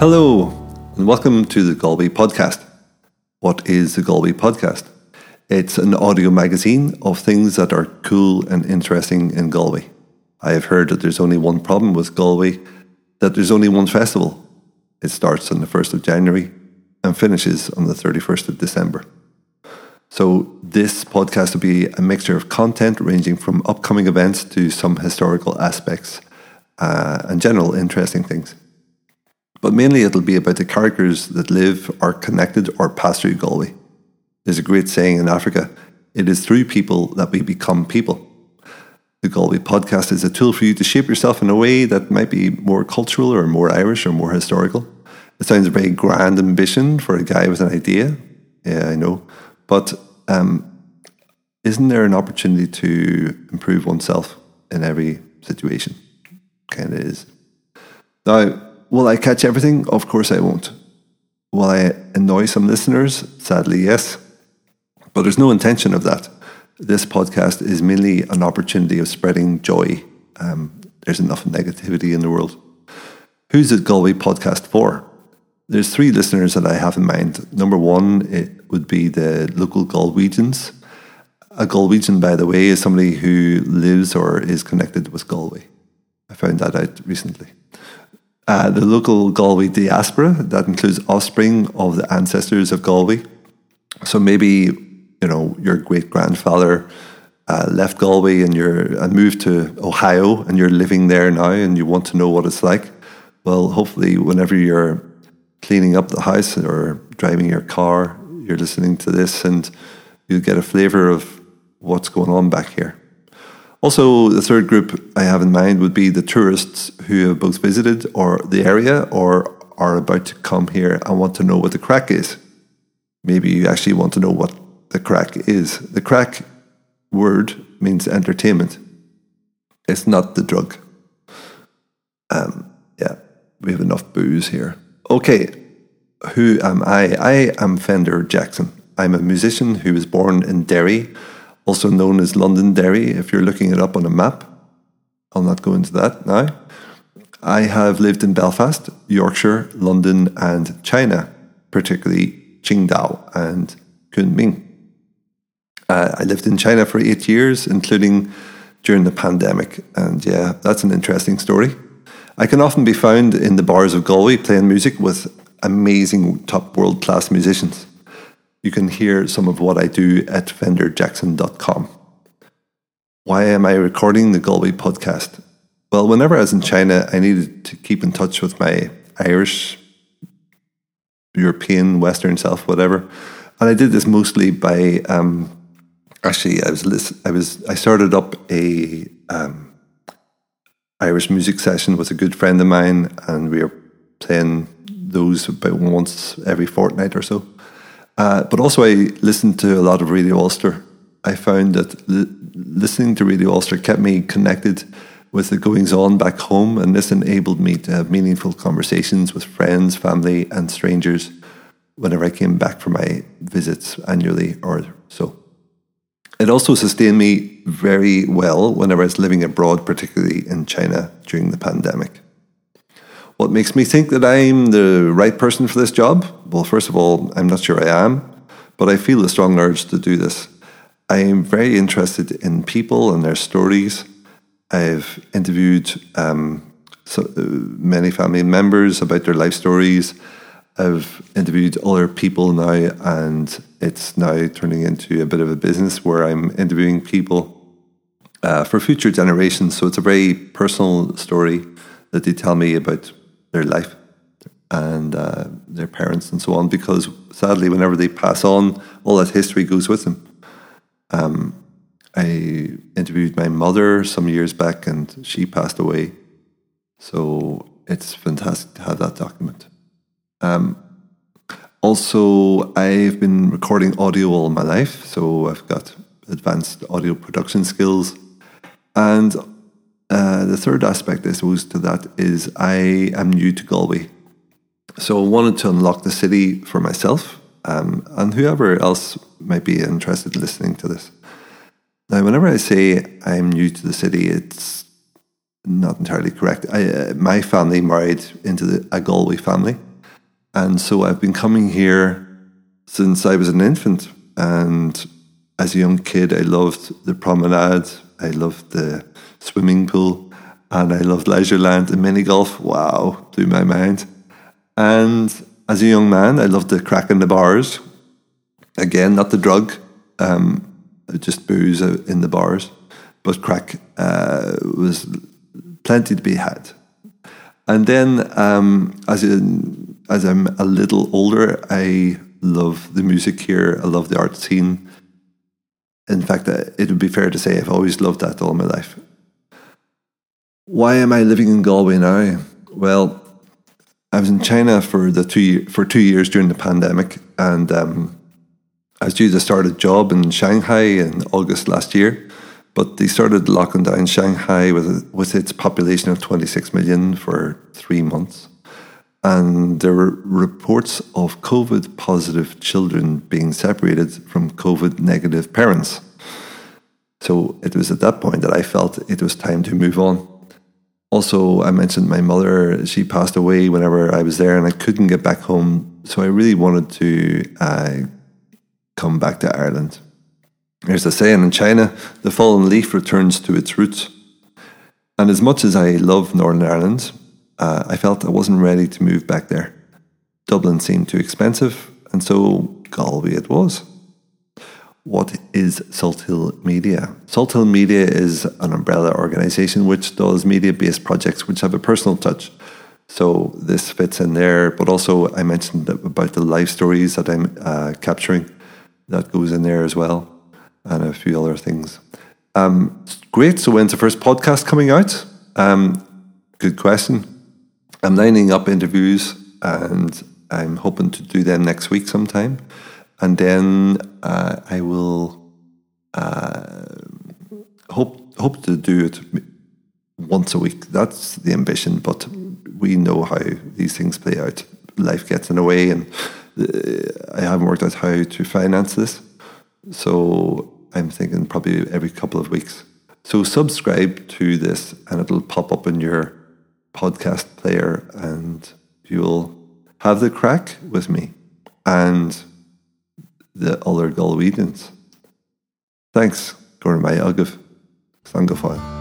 Hello, and welcome to the Galway Podcast. What is the Galway Podcast? It's an audio magazine of things that are cool and interesting in Galway. I have heard that there's only one problem with Galway, that there's only one festival. It starts on the 1st of January and finishes on the 31st of December. So, this podcast will be a mixture of content ranging from upcoming events to some historical aspects uh, and general interesting things. But mainly it'll be about the characters that live, are connected, or pass through Galway. There's a great saying in Africa it is through people that we become people. The Galway podcast is a tool for you to shape yourself in a way that might be more cultural or more Irish or more historical. It sounds a very grand ambition for a guy with an idea. Yeah, I know. But um, isn't there an opportunity to improve oneself in every situation? Kind of is. Now, Will I catch everything? Of course I won't. Will I annoy some listeners? Sadly, yes. But there's no intention of that. This podcast is mainly an opportunity of spreading joy. Um, there's enough negativity in the world. Who's the Galway podcast for? There's three listeners that I have in mind. Number one, it would be the local Galwegians. A Galwegian, by the way, is somebody who lives or is connected with Galway. I found that out recently. Uh, the local Galway diaspora, that includes offspring of the ancestors of Galway. So maybe, you know, your great grandfather uh, left Galway and you're and moved to Ohio and you're living there now and you want to know what it's like. Well, hopefully, whenever you're cleaning up the house or driving your car, you're listening to this and you get a flavor of what's going on back here. Also, the third group I have in mind would be the tourists who have both visited or the area or are about to come here and want to know what the crack is. Maybe you actually want to know what the crack is. The crack word means entertainment. It's not the drug. Um, yeah, we have enough booze here. Okay, who am I? I am Fender Jackson. I'm a musician who was born in Derry also known as Londonderry, if you're looking it up on a map. I'll not go into that now. I have lived in Belfast, Yorkshire, London, and China, particularly Qingdao and Kunming. Uh, I lived in China for eight years, including during the pandemic. And yeah, that's an interesting story. I can often be found in the bars of Galway playing music with amazing top world class musicians. You can hear some of what I do at fenderjackson.com. Why am I recording the Galway podcast? Well, whenever I was in China, I needed to keep in touch with my Irish, European, Western self, whatever. And I did this mostly by um, actually I was I was I started up a um, Irish music session with a good friend of mine, and we were playing those about once every fortnight or so. Uh, but also, I listened to a lot of Radio Ulster. I found that li- listening to Radio Ulster kept me connected with the goings on back home, and this enabled me to have meaningful conversations with friends, family, and strangers whenever I came back for my visits annually or so. It also sustained me very well whenever I was living abroad, particularly in China during the pandemic. What makes me think that I'm the right person for this job? Well, first of all, I'm not sure I am, but I feel a strong urge to do this. I am very interested in people and their stories. I've interviewed um, so, uh, many family members about their life stories. I've interviewed other people now, and it's now turning into a bit of a business where I'm interviewing people uh, for future generations. So it's a very personal story that they tell me about their life and uh, their parents and so on, because sadly, whenever they pass on, all that history goes with them. Um, I interviewed my mother some years back, and she passed away. So it's fantastic to have that document. Um, also, I've been recording audio all my life, so I've got advanced audio production skills. And uh, the third aspect, I suppose, to that is I am new to Galway. So I wanted to unlock the city for myself um, and whoever else might be interested in listening to this. Now, whenever I say I'm new to the city, it's not entirely correct. I, uh, my family married into the, a Galway family. And so I've been coming here since I was an infant. And as a young kid, I loved the promenade, I loved the swimming pool, and I loved Leisureland and mini golf. Wow, blew my mind. And as a young man, I loved the crack in the bars. Again, not the drug, um, just booze in the bars, but crack uh, was plenty to be had. And then, um, as in, as I'm a little older, I love the music here. I love the art scene. In fact, uh, it would be fair to say I've always loved that all my life. Why am I living in Galway now? Well, I was in China for the two for two years during the pandemic, and um, I was due to start a job in Shanghai in August last year. But they started locking down Shanghai with with its population of 26 million for three months, and there were reports of COVID positive children being separated from COVID negative parents. So it was at that point that I felt it was time to move on also, I mentioned my mother, she passed away whenever I was there and I couldn't get back home. So I really wanted to uh, come back to Ireland. There's a saying in China the fallen leaf returns to its roots. And as much as I love Northern Ireland, uh, I felt I wasn't ready to move back there. Dublin seemed too expensive, and so Galway it was. What is Salthill Media? Salthill Media is an umbrella organization which does media based projects which have a personal touch. So this fits in there, but also I mentioned about the life stories that I'm uh, capturing. That goes in there as well, and a few other things. Um, great. So when's the first podcast coming out? Um, good question. I'm lining up interviews, and I'm hoping to do them next week sometime and then uh, I will uh, hope hope to do it once a week. That's the ambition, but we know how these things play out. Life gets in the way, and uh, I haven't worked out how to finance this. So I'm thinking probably every couple of weeks. So subscribe to this, and it'll pop up in your podcast player, and you'll have the crack with me. And the other Galwegians. Thanks, Gormai Agaf, Sangafoil.